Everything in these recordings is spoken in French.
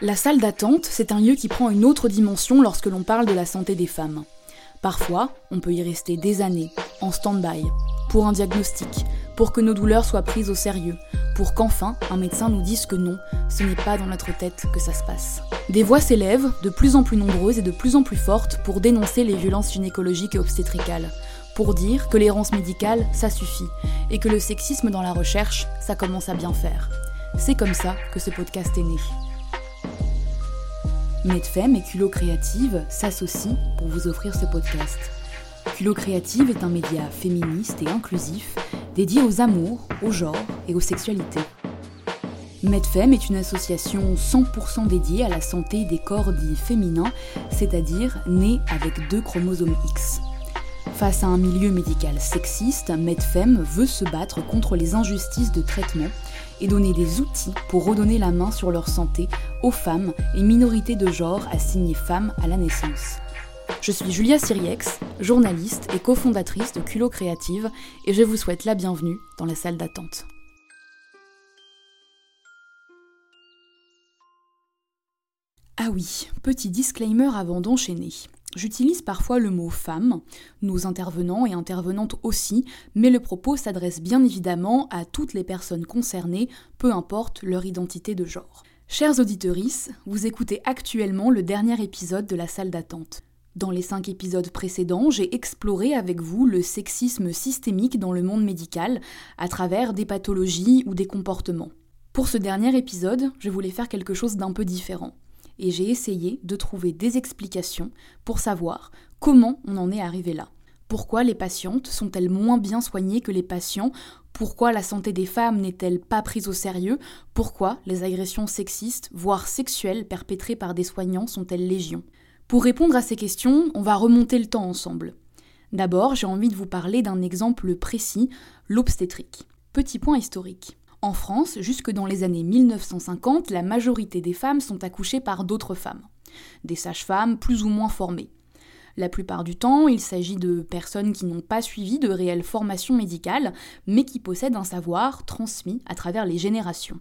La salle d'attente, c'est un lieu qui prend une autre dimension lorsque l'on parle de la santé des femmes. Parfois, on peut y rester des années, en stand-by, pour un diagnostic, pour que nos douleurs soient prises au sérieux, pour qu'enfin un médecin nous dise que non, ce n'est pas dans notre tête que ça se passe. Des voix s'élèvent, de plus en plus nombreuses et de plus en plus fortes, pour dénoncer les violences gynécologiques et obstétricales, pour dire que l'errance médicale, ça suffit, et que le sexisme dans la recherche, ça commence à bien faire. C'est comme ça que ce podcast est né. Medfem et Culot Créative s'associent pour vous offrir ce podcast. Culot Créative est un média féministe et inclusif dédié aux amours, au genre et aux sexualités. Medfem est une association 100% dédiée à la santé des corps dits féminins, c'est-à-dire nés avec deux chromosomes X. Face à un milieu médical sexiste, Medfem veut se battre contre les injustices de traitement et donner des outils pour redonner la main sur leur santé aux femmes et minorités de genre assignées femmes à la naissance. Je suis Julia Siriex, journaliste et cofondatrice de Culot Créative, et je vous souhaite la bienvenue dans la salle d'attente. Ah oui, petit disclaimer avant d'enchaîner. J'utilise parfois le mot femme, nos intervenants et intervenantes aussi, mais le propos s'adresse bien évidemment à toutes les personnes concernées, peu importe leur identité de genre. Chers auditorices, vous écoutez actuellement le dernier épisode de la salle d'attente. Dans les cinq épisodes précédents, j'ai exploré avec vous le sexisme systémique dans le monde médical à travers des pathologies ou des comportements. Pour ce dernier épisode, je voulais faire quelque chose d'un peu différent et j'ai essayé de trouver des explications pour savoir comment on en est arrivé là. Pourquoi les patientes sont-elles moins bien soignées que les patients? Pourquoi la santé des femmes n'est-elle pas prise au sérieux? Pourquoi les agressions sexistes, voire sexuelles perpétrées par des soignants sont-elles légion? Pour répondre à ces questions, on va remonter le temps ensemble. D'abord, j'ai envie de vous parler d'un exemple précis, l'obstétrique. Petit point historique. En France, jusque dans les années 1950, la majorité des femmes sont accouchées par d'autres femmes, des sages-femmes plus ou moins formées. La plupart du temps, il s'agit de personnes qui n'ont pas suivi de réelle formation médicale, mais qui possèdent un savoir transmis à travers les générations.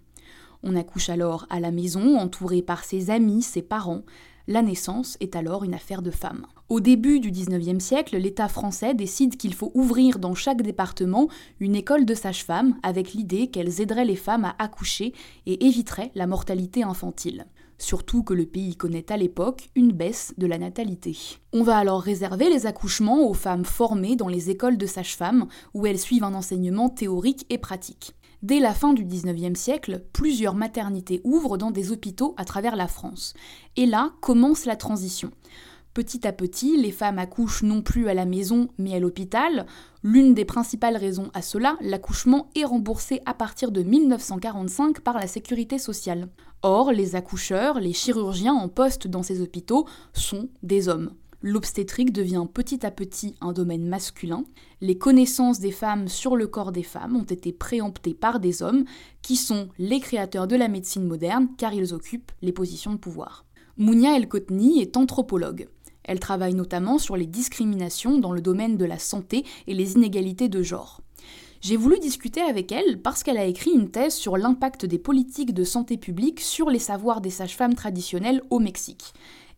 On accouche alors à la maison, entouré par ses amis, ses parents. La naissance est alors une affaire de femmes. Au début du 19e siècle, l'État français décide qu'il faut ouvrir dans chaque département une école de sages-femmes avec l'idée qu'elles aideraient les femmes à accoucher et éviteraient la mortalité infantile. Surtout que le pays connaît à l'époque une baisse de la natalité. On va alors réserver les accouchements aux femmes formées dans les écoles de sages-femmes où elles suivent un enseignement théorique et pratique. Dès la fin du 19e siècle, plusieurs maternités ouvrent dans des hôpitaux à travers la France. Et là commence la transition. Petit à petit, les femmes accouchent non plus à la maison mais à l'hôpital. L'une des principales raisons à cela, l'accouchement est remboursé à partir de 1945 par la sécurité sociale. Or, les accoucheurs, les chirurgiens en poste dans ces hôpitaux sont des hommes. L'obstétrique devient petit à petit un domaine masculin. Les connaissances des femmes sur le corps des femmes ont été préemptées par des hommes qui sont les créateurs de la médecine moderne car ils occupent les positions de pouvoir. Mounia El-Kotni est anthropologue. Elle travaille notamment sur les discriminations dans le domaine de la santé et les inégalités de genre. J'ai voulu discuter avec elle parce qu'elle a écrit une thèse sur l'impact des politiques de santé publique sur les savoirs des sages-femmes traditionnelles au Mexique.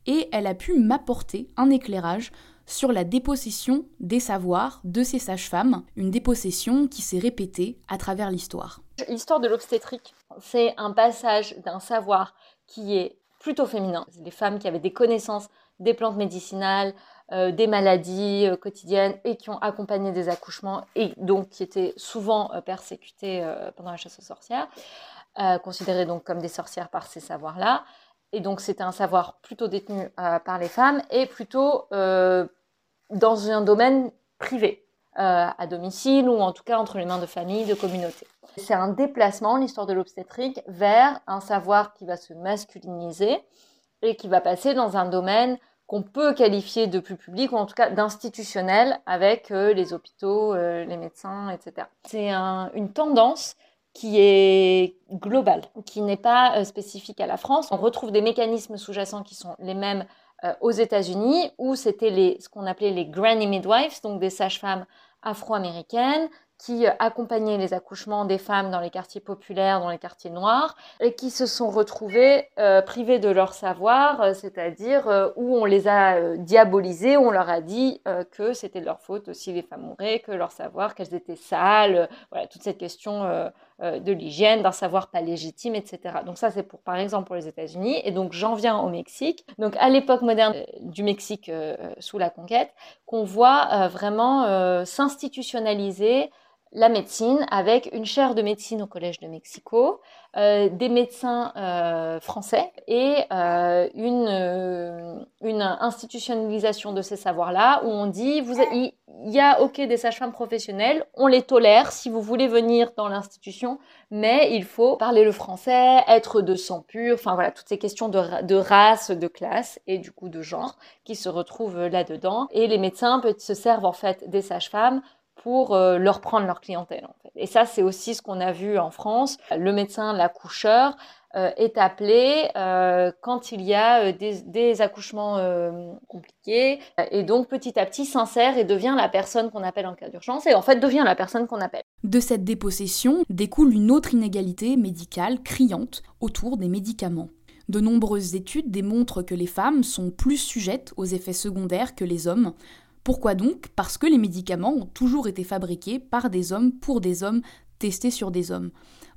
Et elle a pu m'apporter un éclairage sur la dépossession des savoirs de ces sages-femmes, une dépossession qui s'est répétée à travers l'histoire. L'histoire de l'obstétrique, c'est un passage d'un savoir qui est plutôt féminin. C'est des femmes qui avaient des connaissances des plantes médicinales, euh, des maladies euh, quotidiennes et qui ont accompagné des accouchements et donc qui étaient souvent euh, persécutées pendant la chasse aux sorcières, considérées donc comme des sorcières par ces savoirs-là. Et donc c'était un savoir plutôt détenu par les femmes et plutôt dans un domaine privé, à domicile ou en tout cas entre les mains de familles, de communautés. C'est un déplacement, l'histoire de l'obstétrique, vers un savoir qui va se masculiniser et qui va passer dans un domaine qu'on peut qualifier de plus public ou en tout cas d'institutionnel avec euh, les hôpitaux, euh, les médecins, etc. C'est une tendance qui est globale, qui n'est pas euh, spécifique à la France. On retrouve des mécanismes sous-jacents qui sont les mêmes aux États-Unis, où c'était ce qu'on appelait les granny midwives, donc des sages-femmes afro-américaines, qui accompagnaient les accouchements des femmes dans les quartiers populaires, dans les quartiers noirs, et qui se sont retrouvés euh, privés de leur savoir, euh, c'est-à-dire euh, où on les a diabolisés, on leur a dit que c'était de leur faute si les femmes mouraient, que leur savoir, qu'elles étaient sales, voilà, toute cette question de l'hygiène, d'un savoir pas légitime, etc. Donc ça, c'est pour, par exemple, pour les États-Unis. Et donc j'en viens au Mexique. Donc à l'époque moderne du Mexique sous la conquête, qu'on voit vraiment s'institutionnaliser la médecine avec une chaire de médecine au Collège de Mexico, euh, des médecins euh, français et euh, une, institutionnalisation de ces savoirs-là où on dit il, y a ok des sages-femmes professionnelles, on les tolère si vous voulez venir dans l'institution, mais il faut parler le français, être de sang pur, enfin voilà toutes ces questions de, de race, de classe et du coup de genre qui se retrouvent là-dedans. Et les médecins se servent en fait des sages-femmes pour euh, leur prendre leur clientèle. Et ça, c'est aussi ce qu'on a vu en France. Le médecin, l'accoucheur, euh, est appelé euh, quand il y a des accouchements compliqués et donc petit à petit s'insère et devient la personne qu'on appelle en cas d'urgence et en fait devient la personne qu'on appelle. De cette dépossession découle une autre inégalité médicale criante autour des médicaments. De nombreuses études démontrent que les femmes sont plus sujettes aux effets secondaires que les hommes, pourquoi donc? Parce que les médicaments ont toujours été fabriqués par des hommes pour des hommes, testés sur des hommes.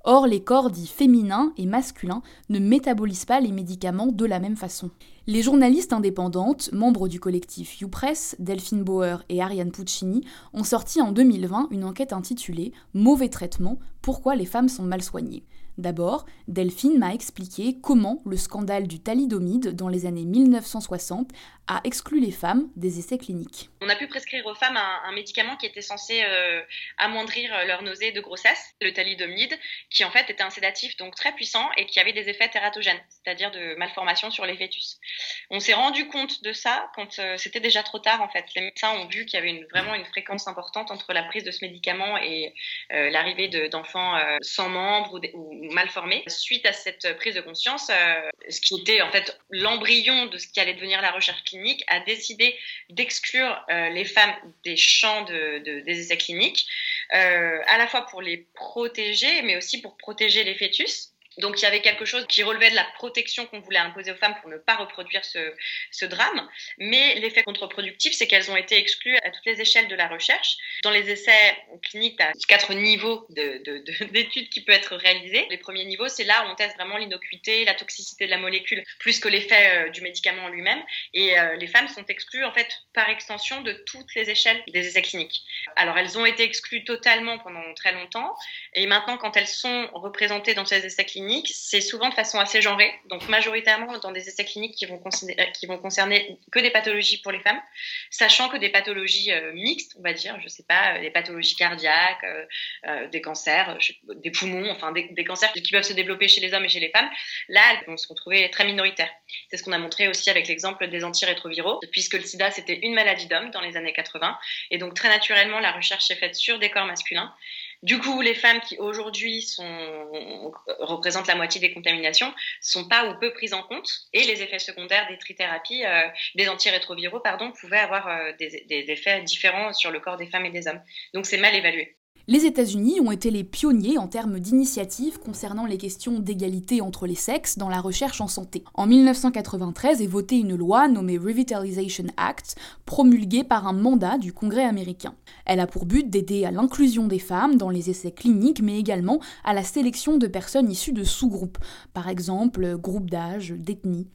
Or, les corps dits féminins et masculins ne métabolisent pas les médicaments de la même façon. Les journalistes indépendantes, membres du collectif YouPress, Delphine Bauer et Ariane Puccini, ont sorti en 2020 une enquête intitulée Mauvais traitement, pourquoi les femmes sont mal soignées. D'abord, Delphine m'a expliqué comment le scandale du thalidomide dans les années 1960 a exclu les femmes des essais cliniques. On a pu prescrire aux femmes un, médicament qui était censé euh, amoindrir leur nausée de grossesse, le thalidomide, qui en fait était un sédatif donc très puissant et qui avait des effets tératogènes, c'est-à-dire de malformation sur les fœtus. On s'est rendu compte de ça quand euh, c'était déjà trop tard en fait. Les médecins ont vu qu'il y avait vraiment une fréquence importante entre la prise de ce médicament et euh, l'arrivée d'enfants sans membres ou, mal formés. Suite à cette prise de conscience, ce qui était en fait l'embryon de ce qui allait devenir la recherche clinique, a décidé d'exclure euh, les femmes des champs de, des essais cliniques, euh, à la fois pour les protéger, mais aussi pour protéger les fœtus. Donc il y avait quelque chose qui relevait de la protection qu'on voulait imposer aux femmes pour ne pas reproduire ce, drame. Mais l'effet contre-productif, c'est qu'elles ont été exclues à toutes les échelles de la recherche. Dans les essais cliniques, tu as quatre niveaux d'études de, qui peuvent être réalisés. Les premiers niveaux, c'est là où on teste vraiment l'innocuité, la toxicité de la molécule, plus que l'effet euh, du médicament en lui-même. Et euh, les femmes sont exclues, en fait, par extension de toutes les échelles des essais cliniques. Alors elles ont été exclues totalement pendant très longtemps. Et maintenant, quand elles sont représentées dans ces essais cliniques, c'est souvent de façon assez genrée, donc majoritairement dans des essais cliniques qui vont, euh, concerner que des pathologies pour les femmes, sachant que des pathologies euh, mixtes, on va dire, je sais pas, euh, des pathologies cardiaques, des cancers, des poumons, enfin des, cancers qui peuvent se développer chez les hommes et chez les femmes, là, elles vont se retrouver très minoritaires. C'est ce qu'on a montré aussi avec l'exemple des antirétroviraux, puisque le sida, c'était une maladie d'homme dans les années 80, et donc très naturellement, la recherche est faite sur des corps masculins. Du coup, les femmes qui aujourd'hui représentent la moitié des contaminations sont pas ou peu prises en compte et les effets secondaires des trithérapies, euh, des antirétroviraux, pardon, pouvaient avoir euh, des, des effets différents sur le corps des femmes et des hommes. Donc c'est mal évalué. Les États-Unis ont été les pionniers en termes d'initiatives concernant les questions d'égalité entre les sexes dans la recherche en santé. En 1993 est votée une loi nommée Revitalization Act, promulguée par un mandat du Congrès américain. Elle a pour but d'aider à l'inclusion des femmes dans les essais cliniques, mais également à la sélection de personnes issues de sous-groupes, par exemple groupes d'âge, d'ethnie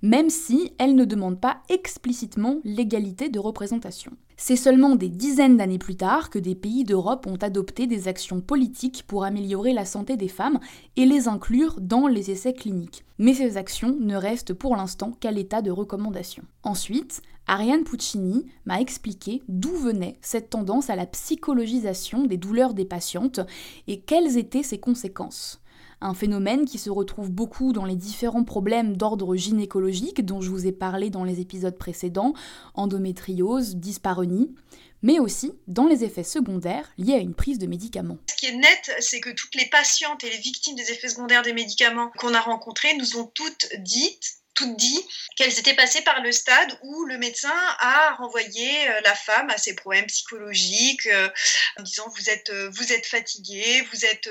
même si elle ne demande pas explicitement l'égalité de représentation. C'est seulement des dizaines d'années plus tard que des pays d'Europe ont adopté des actions politiques pour améliorer la santé des femmes et les inclure dans les essais cliniques. Mais ces actions ne restent pour l'instant qu'à l'état de recommandation. Ensuite, Ariane Puccini m'a expliqué d'où venait cette tendance à la psychologisation des douleurs des patientes et quelles étaient ses conséquences un phénomène qui se retrouve beaucoup dans les différents problèmes d'ordre gynécologique dont je vous ai parlé dans les épisodes précédents, endométriose, dyspareunie, mais aussi dans les effets secondaires liés à une prise de médicaments. Ce qui est net, c'est que toutes les patientes et les victimes des effets secondaires des médicaments qu'on a rencontrés nous ont toutes dites toutes dit qu'elles étaient passées par le stade où le médecin a renvoyé euh, la femme à ses problèmes psychologiques euh, en disant vous êtes, euh, vous êtes fatiguée, vous êtes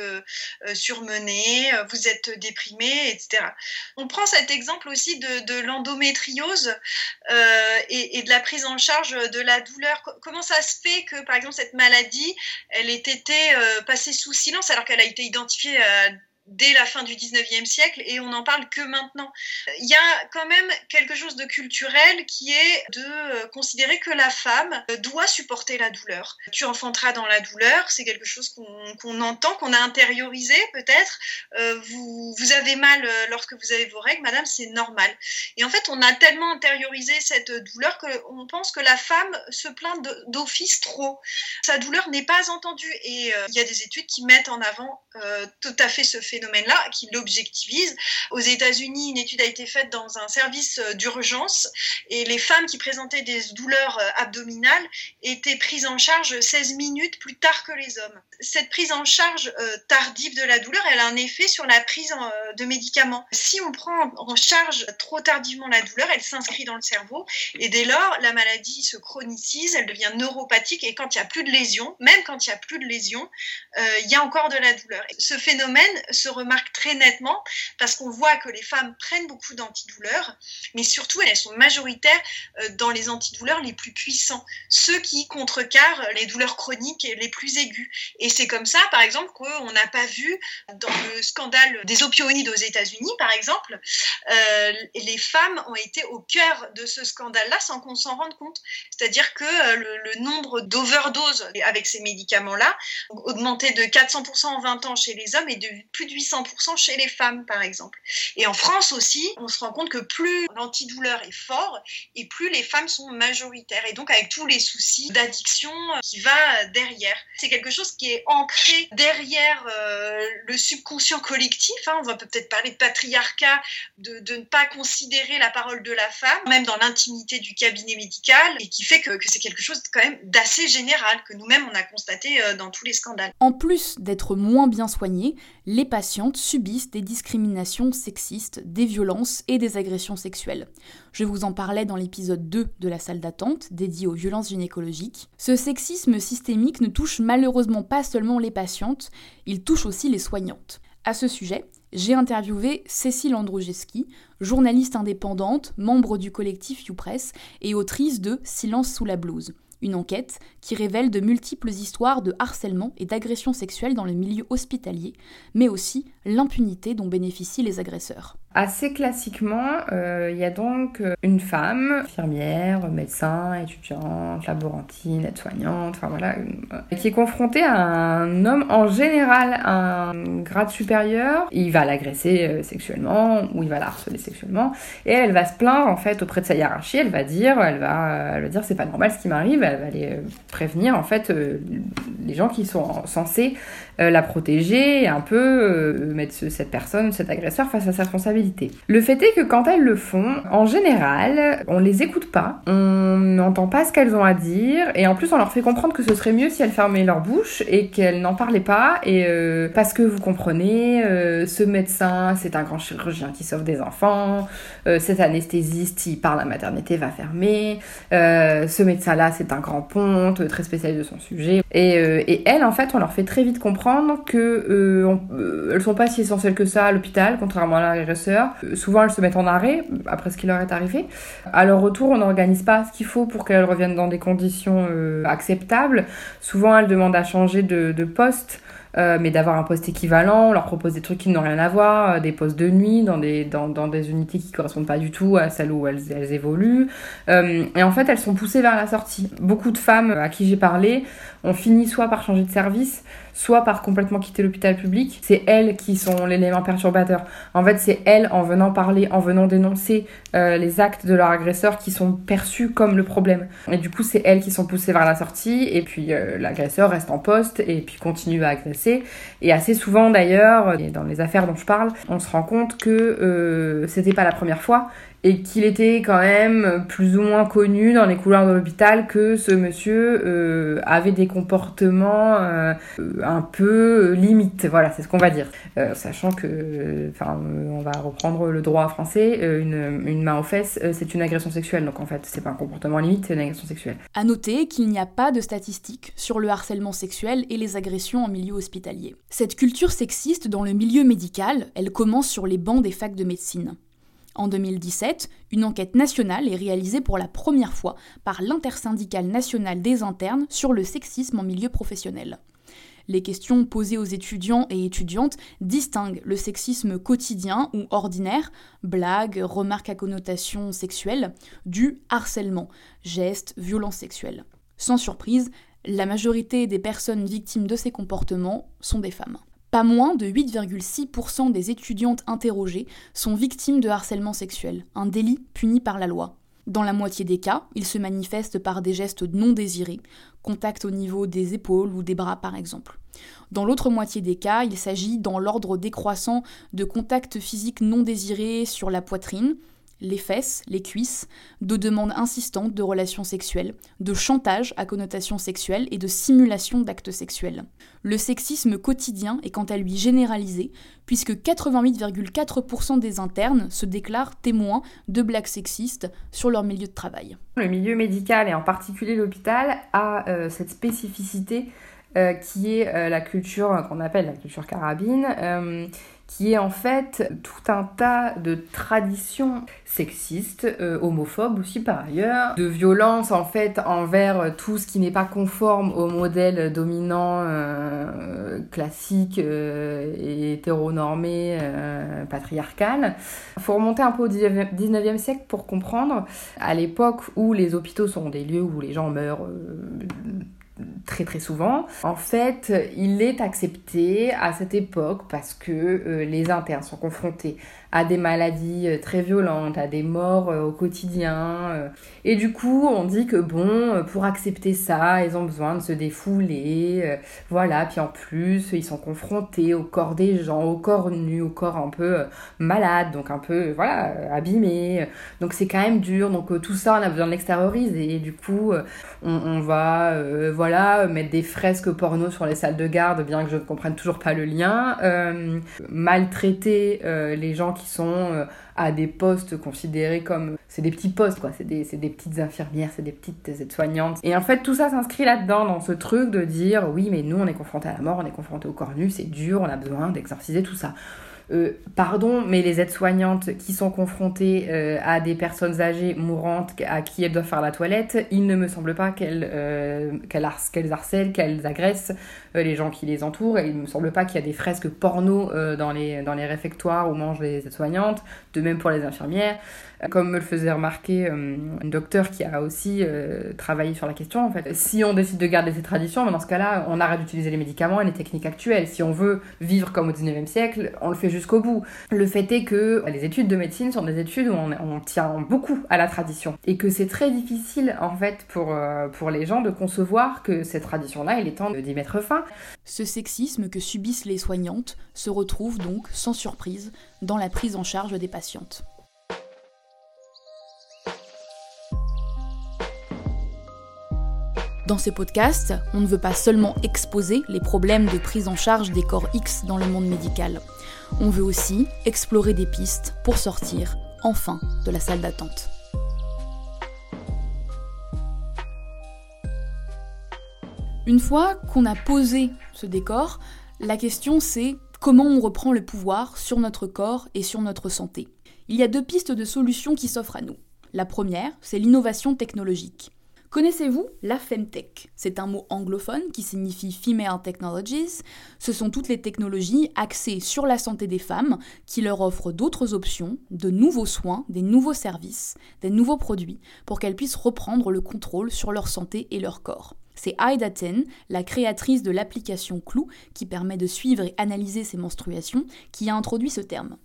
surmenée, vous êtes déprimée, etc. On prend cet exemple aussi de, l'endométriose et, de la prise en charge de la douleur. Comment ça se fait que, par exemple, cette maladie, elle ait été passée sous silence alors qu'elle a été identifiée dès la fin du 19e siècle et on n'en parle que maintenant. Il y a quand même quelque chose de culturel qui est de euh, considérer que la femme euh, doit supporter la douleur. Tu enfanteras dans la douleur, c'est quelque chose qu'on entend, qu'on a intériorisé peut-être. Euh, vous, avez mal lorsque vous avez vos règles, madame, c'est normal. Et en fait, on a tellement intériorisé cette douleur qu'on pense que la femme se plaint d'office trop. Sa douleur n'est pas entendue et il y a des études qui mettent en avant tout à fait ce fait phénomène-là, qui l'objectivise. Aux États-Unis, une étude a été faite dans un service euh, d'urgence et les femmes qui présentaient des douleurs euh, abdominales étaient prises en charge 16 minutes plus tard que les hommes. Cette prise en charge euh, tardive de la douleur, elle a un effet sur la prise de médicaments. Si on prend en charge trop tardivement la douleur, elle s'inscrit dans le cerveau et dès lors, la maladie se chronicise, elle devient neuropathique et quand il n'y a plus de lésions, même quand il n'y a plus de lésions, il y a encore de la douleur. Ce phénomène se remarque très nettement parce qu'on voit que les femmes prennent beaucoup d'antidouleurs, mais surtout elles sont majoritaires euh, dans les antidouleurs les plus puissants, ceux qui contrecarrent les douleurs chroniques les plus aiguës. Et c'est comme ça, par exemple, qu'on n'a pas vu dans le scandale des opioïdes aux États-Unis, par exemple, euh, les femmes ont été au cœur de ce scandale-là sans qu'on s'en rende compte. C'est-à-dire que euh, le, nombre d'overdoses avec ces médicaments-là augmenté de 400% en 20 ans chez les hommes et de plus de 800% chez les femmes, par exemple. Et en France aussi, on se rend compte que plus l'antidouleur est fort et plus les femmes sont majoritaires. Et donc avec tous les soucis d'addiction qui va derrière. C'est quelque chose qui est ancré derrière euh, le subconscient collectif. Hein. On va peut-être parler de patriarcat, de, ne pas considérer la parole de la femme, même dans l'intimité du cabinet médical, et qui fait que, c'est quelque chose quand même d'assez général, que nous-mêmes on a constaté euh, dans tous les scandales. En plus d'être moins bien soignés, les subissent des discriminations sexistes, des violences et des agressions sexuelles. Je vous en parlais dans l'épisode 2 de la salle d'attente dédié aux violences gynécologiques. Ce sexisme systémique ne touche malheureusement pas seulement les patientes, il touche aussi les soignantes. À ce sujet, j'ai interviewé Cécile Androjeski, journaliste indépendante, membre du collectif YouPress et autrice de Silence sous la blouse, une enquête qui révèle de multiples histoires de harcèlement et d'agression sexuelle dans le milieu hospitalier, mais aussi l'impunité dont bénéficient les agresseurs. Assez classiquement, euh, il y a donc euh, une femme, infirmière, médecin, étudiante, laborantine, aide-soignante, enfin voilà, euh, qui est confrontée à un homme en général un grade supérieur. Il va l'agresser sexuellement ou il va la harceler sexuellement et elle va se plaindre en fait auprès de sa hiérarchie. Elle va dire, elle va, elle va dire c'est pas normal ce qui m'arrive. Elle va aller prévenir en fait les gens qui sont censés la protéger et un peu mettre cette personne, cet agresseur face à sa responsabilité. Le fait est que quand elles le font, en général, on les écoute pas, on n'entend pas ce qu'elles ont à dire, et en plus on leur fait comprendre que ce serait mieux si elles fermaient leur bouche et qu'elles n'en parlaient pas, et euh, parce que vous comprenez, euh, ce médecin, c'est un grand chirurgien qui sauve des enfants, euh, cet anesthésiste, il parle à maternité, va fermer, ce médecin-là, c'est un grand ponte, très spécialisé de son sujet, et, elles, en fait, on leur fait très vite comprendre que elles sont pas si essentielles que ça à l'hôpital, contrairement à l'agresseur euh, souvent, elles se mettent en arrêt après ce qui leur est arrivé. À leur retour, on n'organise pas ce qu'il faut pour qu'elles reviennent dans des conditions euh, acceptables. Souvent, elles demandent à changer de, poste. Euh, mais d'avoir un poste équivalent, on leur propose des trucs qui n'ont rien à voir, des postes de nuit dans des, unités qui correspondent pas du tout à celles où elles, elles évoluent. et en fait, elles sont poussées vers la sortie. Beaucoup de femmes à qui j'ai parlé ont fini soit par changer de service, soit par complètement quitter l'hôpital public. C'est elles qui sont l'élément perturbateur. En fait, c'est elles, en venant parler, en venant dénoncer euh, les actes de leur agresseur, qui sont perçus comme le problème. Et du coup, c'est elles qui sont poussées vers la sortie, et puis euh, l'agresseur reste en poste, et puis continue à agresser. Et assez souvent, d'ailleurs, dans les affaires dont je parle, on se rend compte que euh, c'était pas la première fois, et qu'il était quand même plus ou moins connu dans les couloirs de l'hôpital que ce monsieur euh, avait des comportements euh, un peu limites. Voilà, c'est ce qu'on va dire. Euh, sachant que, on va reprendre le droit français, une, une main aux fesses, c'est une agression sexuelle. Donc en fait, c'est pas un comportement limite, c'est une agression sexuelle. À noter qu'il n'y a pas de statistiques sur le harcèlement sexuel et les agressions en milieu hospitalier. Cette culture sexiste dans le milieu médical, elle commence sur les bancs des facs de médecine. En 2017, une enquête nationale est réalisée pour la première fois par l'intersyndicale nationale des internes sur le sexisme en milieu professionnel. Les questions posées aux étudiants et étudiantes distinguent le sexisme quotidien ou ordinaire, blagues, remarques à connotation sexuelle, du harcèlement, gestes, violences sexuelles. Sans surprise, la majorité des personnes victimes de ces comportements sont des femmes. Pas moins de 8,6% des étudiantes interrogées sont victimes de harcèlement sexuel, un délit puni par la loi. Dans la moitié des cas, il se manifeste par des gestes non désirés, contact au niveau des épaules ou des bras par exemple. Dans l'autre moitié des cas, il s'agit dans l'ordre décroissant de contacts physiques non désirés sur la poitrine, les fesses, les cuisses, de demandes insistantes de relations sexuelles, de chantage à connotation sexuelle et de simulation d'actes sexuels. Le sexisme quotidien est quant à lui généralisé, puisque 88,4% des internes se déclarent témoins de blagues sexistes sur leur milieu de travail. Le milieu médical et en particulier l'hôpital a euh, cette spécificité euh, qui est euh, la culture qu'on appelle la culture carabine qui est en fait tout un tas de traditions sexistes, euh, homophobes aussi par ailleurs, de violence en fait envers tout ce qui n'est pas conforme au modèle dominant euh, classique euh, et hétéronormé patriarcal. Il faut remonter un peu au 19e siècle pour comprendre, à l'époque où les hôpitaux sont des lieux où les gens meurent très très souvent. En fait, il est accepté à cette époque parce que euh, les internes sont confrontés à des maladies euh, très violentes, à des morts euh, au quotidien. Et du coup, on dit que bon, pour accepter ça, ils ont besoin de se défouler. Voilà, puis en plus, ils sont confrontés au corps des gens, au corps nu, au corps un peu malade, donc un peu, voilà, abîmé. Donc c'est quand même dur. Donc tout ça, on a besoin de l'extérioriser. Et du coup, on, on va, voilà, mettre des fresques porno sur les salles de garde, bien que je ne comprenne toujours pas le lien. maltraiter les gens qui sont euh, à des postes considérés comme c'est des petits postes quoi c'est des, des, petites infirmières c'est des petites aides-soignantes et en fait tout ça s'inscrit là-dedans dans ce truc de dire oui mais nous on est confrontés à la mort on est confrontés au corps nu c'est dur on a besoin d'exorciser tout ça euh, pardon, mais les aides-soignantes qui sont confrontées euh, à des personnes âgées mourantes à qui elles doivent faire la toilette, il ne me semble pas qu'elles euh, harcèlent, qu'elles agressent les gens qui les entourent. Et il ne me semble pas qu'il y a des fresques porno dans, les, dans les réfectoires où mangent les aides-soignantes, de même pour les infirmières. Comme me le faisait remarquer un docteur qui a aussi travaillé sur la question, en fait, si on décide de garder ces traditions, ben, dans ce cas-là, on arrête d'utiliser les médicaments et les techniques actuelles. Si on veut vivre comme au 19e siècle, on le fait jusqu'au bout. Le fait est que les études de médecine sont des études où on, tient beaucoup à la tradition et que c'est très difficile en fait pour, euh, pour les gens de concevoir que cette tradition-là, il est temps d'y mettre fin. Ce sexisme que subissent les soignantes se retrouve donc sans surprise dans la prise en charge des patientes. Dans ces podcasts, on ne veut pas seulement exposer les problèmes de prise en charge des corps X dans le monde médical. On veut aussi explorer des pistes pour sortir, enfin, de la salle d'attente. Une fois qu'on a posé ce décor, la question c'est comment on reprend le pouvoir sur notre corps et sur notre santé. Il y a deux pistes de solutions qui s'offrent à nous. La première, c'est l'innovation technologique. Connaissez-vous la Femtech? C'est un mot anglophone qui signifie Female Technologies. Ce sont toutes les technologies axées sur la santé des femmes qui leur offrent d'autres options, de nouveaux soins, des nouveaux services, des nouveaux produits pour qu'elles puissent reprendre le contrôle sur leur santé et leur corps. C'est Aida Ten, la créatrice de l'application Clou, qui permet de suivre et analyser ses menstruations, qui a introduit ce terme.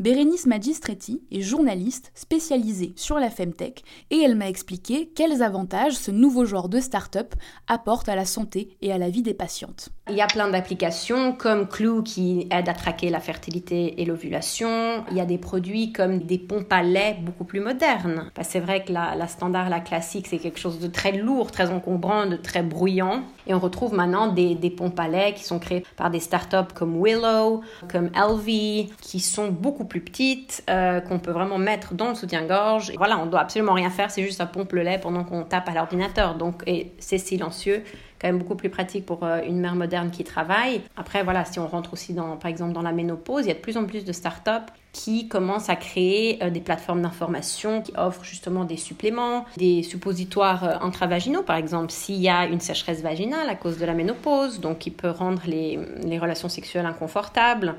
Bérénice Magistretti est journaliste spécialisée sur la Femtech et elle m'a expliqué quels avantages ce nouveau genre de start-up apporte à la santé et à la vie des patientes. Il y a plein d'applications comme Clue qui aide à traquer la fertilité et l'ovulation. Il y a des produits comme des pompes à lait beaucoup plus modernes. c'est vrai que la, standard, la classique, c'est quelque chose de très lourd, très encombrant, de très bruyant. Et on retrouve maintenant des, pompes à lait qui sont créées par des startups comme Willow, comme LV, qui sont beaucoup plus petites, euh, qu'on peut vraiment mettre dans le soutien-gorge. Voilà, on doit absolument rien faire, c'est juste ça pompe le lait pendant qu'on tape à l'ordinateur. Donc, et c'est silencieux quand même beaucoup plus pratique pour euh, une mère moderne qui travaille. Après, voilà, si on rentre aussi dans, par exemple, dans la ménopause, il y a de plus en plus de startups qui commencent à créer euh, des plateformes d'information qui offrent justement des suppléments, des suppositoires euh, intravaginaux, par exemple, s'il y a une sécheresse vaginale à cause de la ménopause, donc qui peut rendre les, les relations sexuelles inconfortables.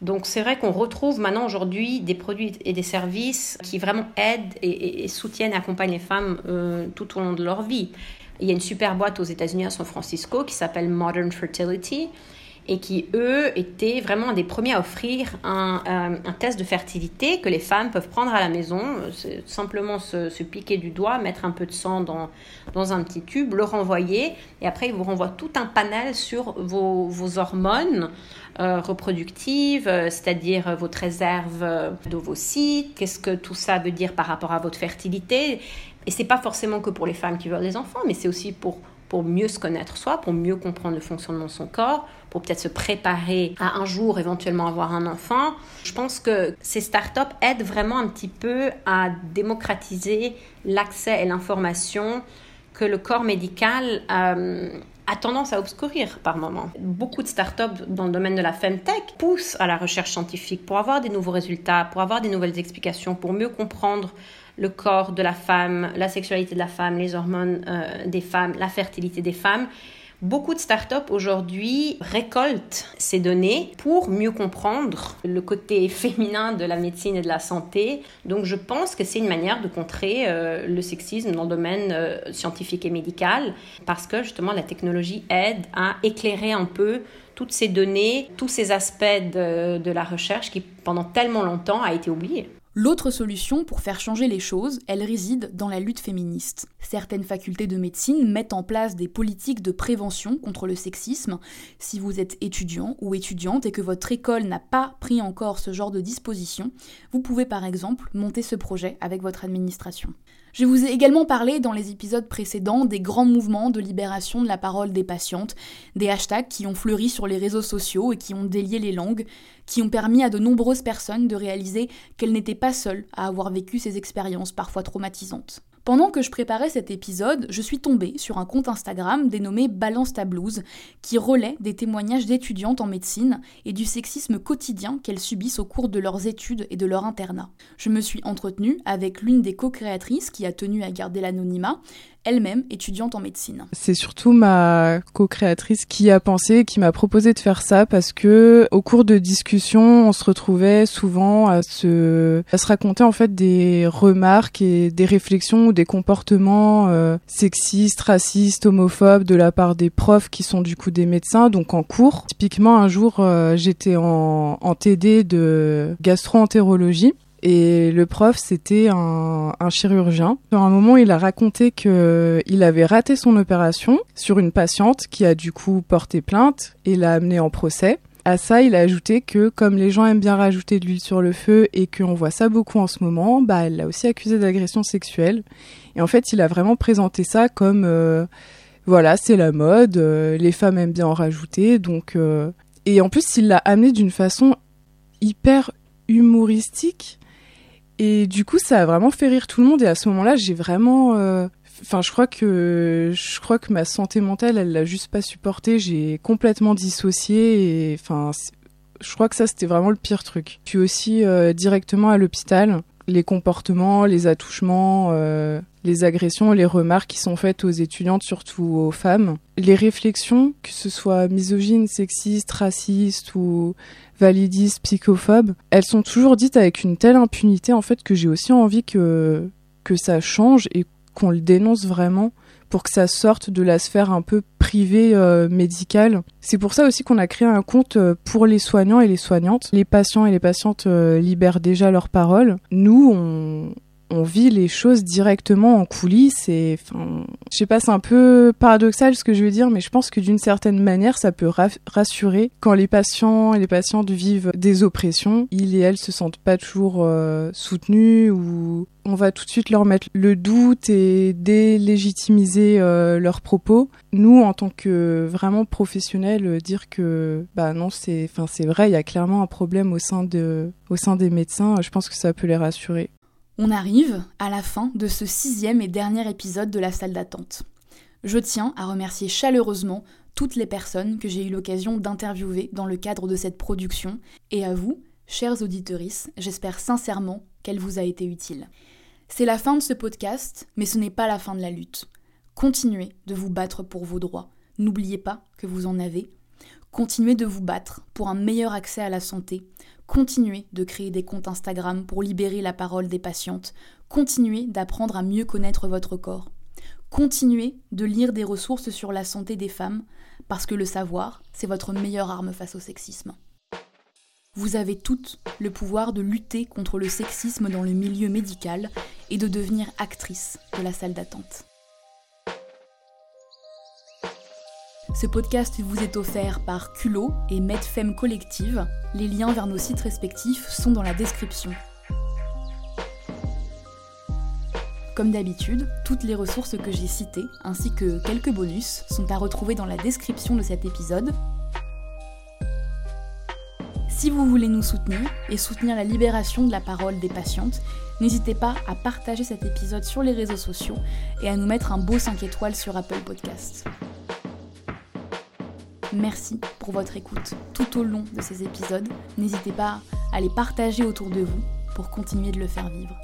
Donc c'est vrai qu'on retrouve maintenant aujourd'hui des produits et des services qui vraiment aident et, soutiennent et accompagnent les femmes tout au long de leur vie. Il y a une super boîte aux États-Unis à San Francisco qui s'appelle Modern Fertility et qui, eux, étaient vraiment des premiers à offrir un, euh, test de fertilité que les femmes peuvent prendre à la maison, simplement se, piquer du doigt, mettre un peu de sang dans, un petit tube, le renvoyer, et après, ils vous renvoient tout un panel sur vos, vos hormones euh, reproductives, euh, c'est-à-dire votre réserve d'ovocytes, qu'est-ce que tout ça veut dire par rapport à votre fertilité, et c'est pas forcément que pour les femmes qui veulent des enfants, mais c'est aussi pour, pour mieux se connaître soi, pour mieux comprendre le fonctionnement de son corps, pour peut-être se préparer à un jour éventuellement avoir un enfant. Je pense que ces startups aident vraiment un petit peu à démocratiser l'accès et l'information que le corps médical euh, a tendance à obscurir par moment. Beaucoup de startups dans le domaine de la femtech poussent à la recherche scientifique pour avoir des nouveaux résultats, pour avoir des nouvelles explications, pour mieux comprendre le corps de la femme, la sexualité de la femme, les hormones euh, des femmes, la fertilité des femmes. Beaucoup de startups aujourd'hui récoltent ces données pour mieux comprendre le côté féminin de la médecine et de la santé. Donc je pense que c'est une manière de contrer euh, le sexisme dans le domaine euh, scientifique et médical parce que justement la technologie aide à éclairer un peu toutes ces données, tous ces aspects de, de la recherche qui pendant tellement longtemps a été oublié. L'autre solution pour faire changer les choses, elle réside dans la lutte féministe. Certaines facultés de médecine mettent en place des politiques de prévention contre le sexisme. Si vous êtes étudiant ou étudiante et que votre école n'a pas pris encore ce genre de disposition, vous pouvez par exemple monter ce projet avec votre administration. Je vous ai également parlé dans les épisodes précédents des grands mouvements de libération de la parole des patientes, des hashtags qui ont fleuri sur les réseaux sociaux et qui ont délié les langues, qui ont permis à de nombreuses personnes de réaliser qu'elles n'étaient pas seules à avoir vécu ces expériences parfois traumatisantes. Pendant que je préparais cet épisode, je suis tombée sur un compte Instagram dénommé Balance ta blouse, qui relaie des témoignages d'étudiantes en médecine et du sexisme quotidien qu'elles subissent au cours de leurs études et de leur internat. Je me suis entretenue avec l'une des co-créatrices qui a tenu à garder l'anonymat, elle-même étudiante en médecine. C'est surtout ma co-créatrice qui a pensé, qui m'a proposé de faire ça parce que au cours de discussions, on se retrouvait souvent à se, à se raconter en fait des remarques et des réflexions ou des comportements euh, sexistes, racistes, homophobes de la part des profs qui sont du coup des médecins, donc en cours. Typiquement, un jour, euh, j'étais en, en TD de gastro-entérologie et le prof, c'était un, chirurgien. À un moment, il a raconté que il avait raté son opération sur une patiente qui a du coup porté plainte et l'a amené en procès. À ça, il a ajouté que comme les gens aiment bien rajouter de l'huile sur le feu et qu'on voit ça beaucoup en ce moment, bah elle l'a aussi accusé d'agression sexuelle. Et en fait, il a vraiment présenté ça comme euh, voilà, c'est la mode, euh, les femmes aiment bien en rajouter, donc euh, et en plus, il l'a amené d'une façon hyper humoristique et du coup, ça a vraiment fait rire tout le monde. Et à ce moment-là, j'ai vraiment, euh, enfin, je crois que je crois que ma santé mentale, elle l'a juste pas supporté. J'ai complètement dissocié. Et enfin, je crois que ça, c'était vraiment le pire truc. Puis aussi euh, directement à l'hôpital, les comportements, les attouchements, euh, les agressions, les remarques qui sont faites aux étudiantes, surtout aux femmes, les réflexions, que ce soit misogynes, sexistes, racistes ou validistes, psychophobes, elles sont toujours dites avec une telle impunité en fait que j'ai aussi envie que que ça change et qu'on le dénonce vraiment pour que ça sorte de la sphère un peu privée euh, médicale. C'est pour ça aussi qu'on a créé un compte euh, pour les soignants et les soignantes. Les patients et les patientes euh, libèrent déjà leur parole. Nous, on, on vit les choses directement en coulisses et enfin, je sais pas, c'est un peu paradoxal ce que je veux dire, mais je pense que d'une certaine manière, ça peut rassurer quand les patients et les patientes vivent des oppressions. Ils et elles se sentent pas toujours euh, soutenus ou on va tout de suite leur mettre le doute et délégitimiser euh, leurs propos. Nous, en tant que vraiment professionnels, dire que bah non, c'est, enfin c'est vrai, il y a clairement un problème au sein de, au sein des médecins. Je pense que ça peut les rassurer. On arrive à la fin de ce sixième et dernier épisode de la salle d'attente. Je tiens à remercier chaleureusement toutes les personnes que j'ai eu l'occasion d'interviewer dans le cadre de cette production, et à vous, chers auditeurs, j'espère sincèrement qu'elle vous a été utile. C'est la fin de ce podcast, mais ce n'est pas la fin de la lutte. Continuez de vous battre pour vos droits. N'oubliez pas que vous en avez. Continuez de vous battre pour un meilleur accès à la santé. Continuez de créer des comptes Instagram pour libérer la parole des patientes. Continuez d'apprendre à mieux connaître votre corps. Continuez de lire des ressources sur la santé des femmes, parce que le savoir, c'est votre meilleure arme face au sexisme. Vous avez toutes le pouvoir de lutter contre le sexisme dans le milieu médical et de devenir actrice de la salle d'attente. Ce podcast vous est offert par Culot et MedFem Collective. Les liens vers nos sites respectifs sont dans la description. Comme d'habitude, toutes les ressources que j'ai citées, ainsi que quelques bonus, sont à retrouver dans la description de cet épisode si vous voulez nous soutenir et soutenir la libération de la parole des patientes, n'hésitez pas à partager cet épisode sur les réseaux sociaux et à nous mettre un beau 5 étoiles sur Apple Podcasts. Merci pour votre écoute tout au long de ces épisodes. N'hésitez pas à les partager autour de vous pour continuer de le faire vivre.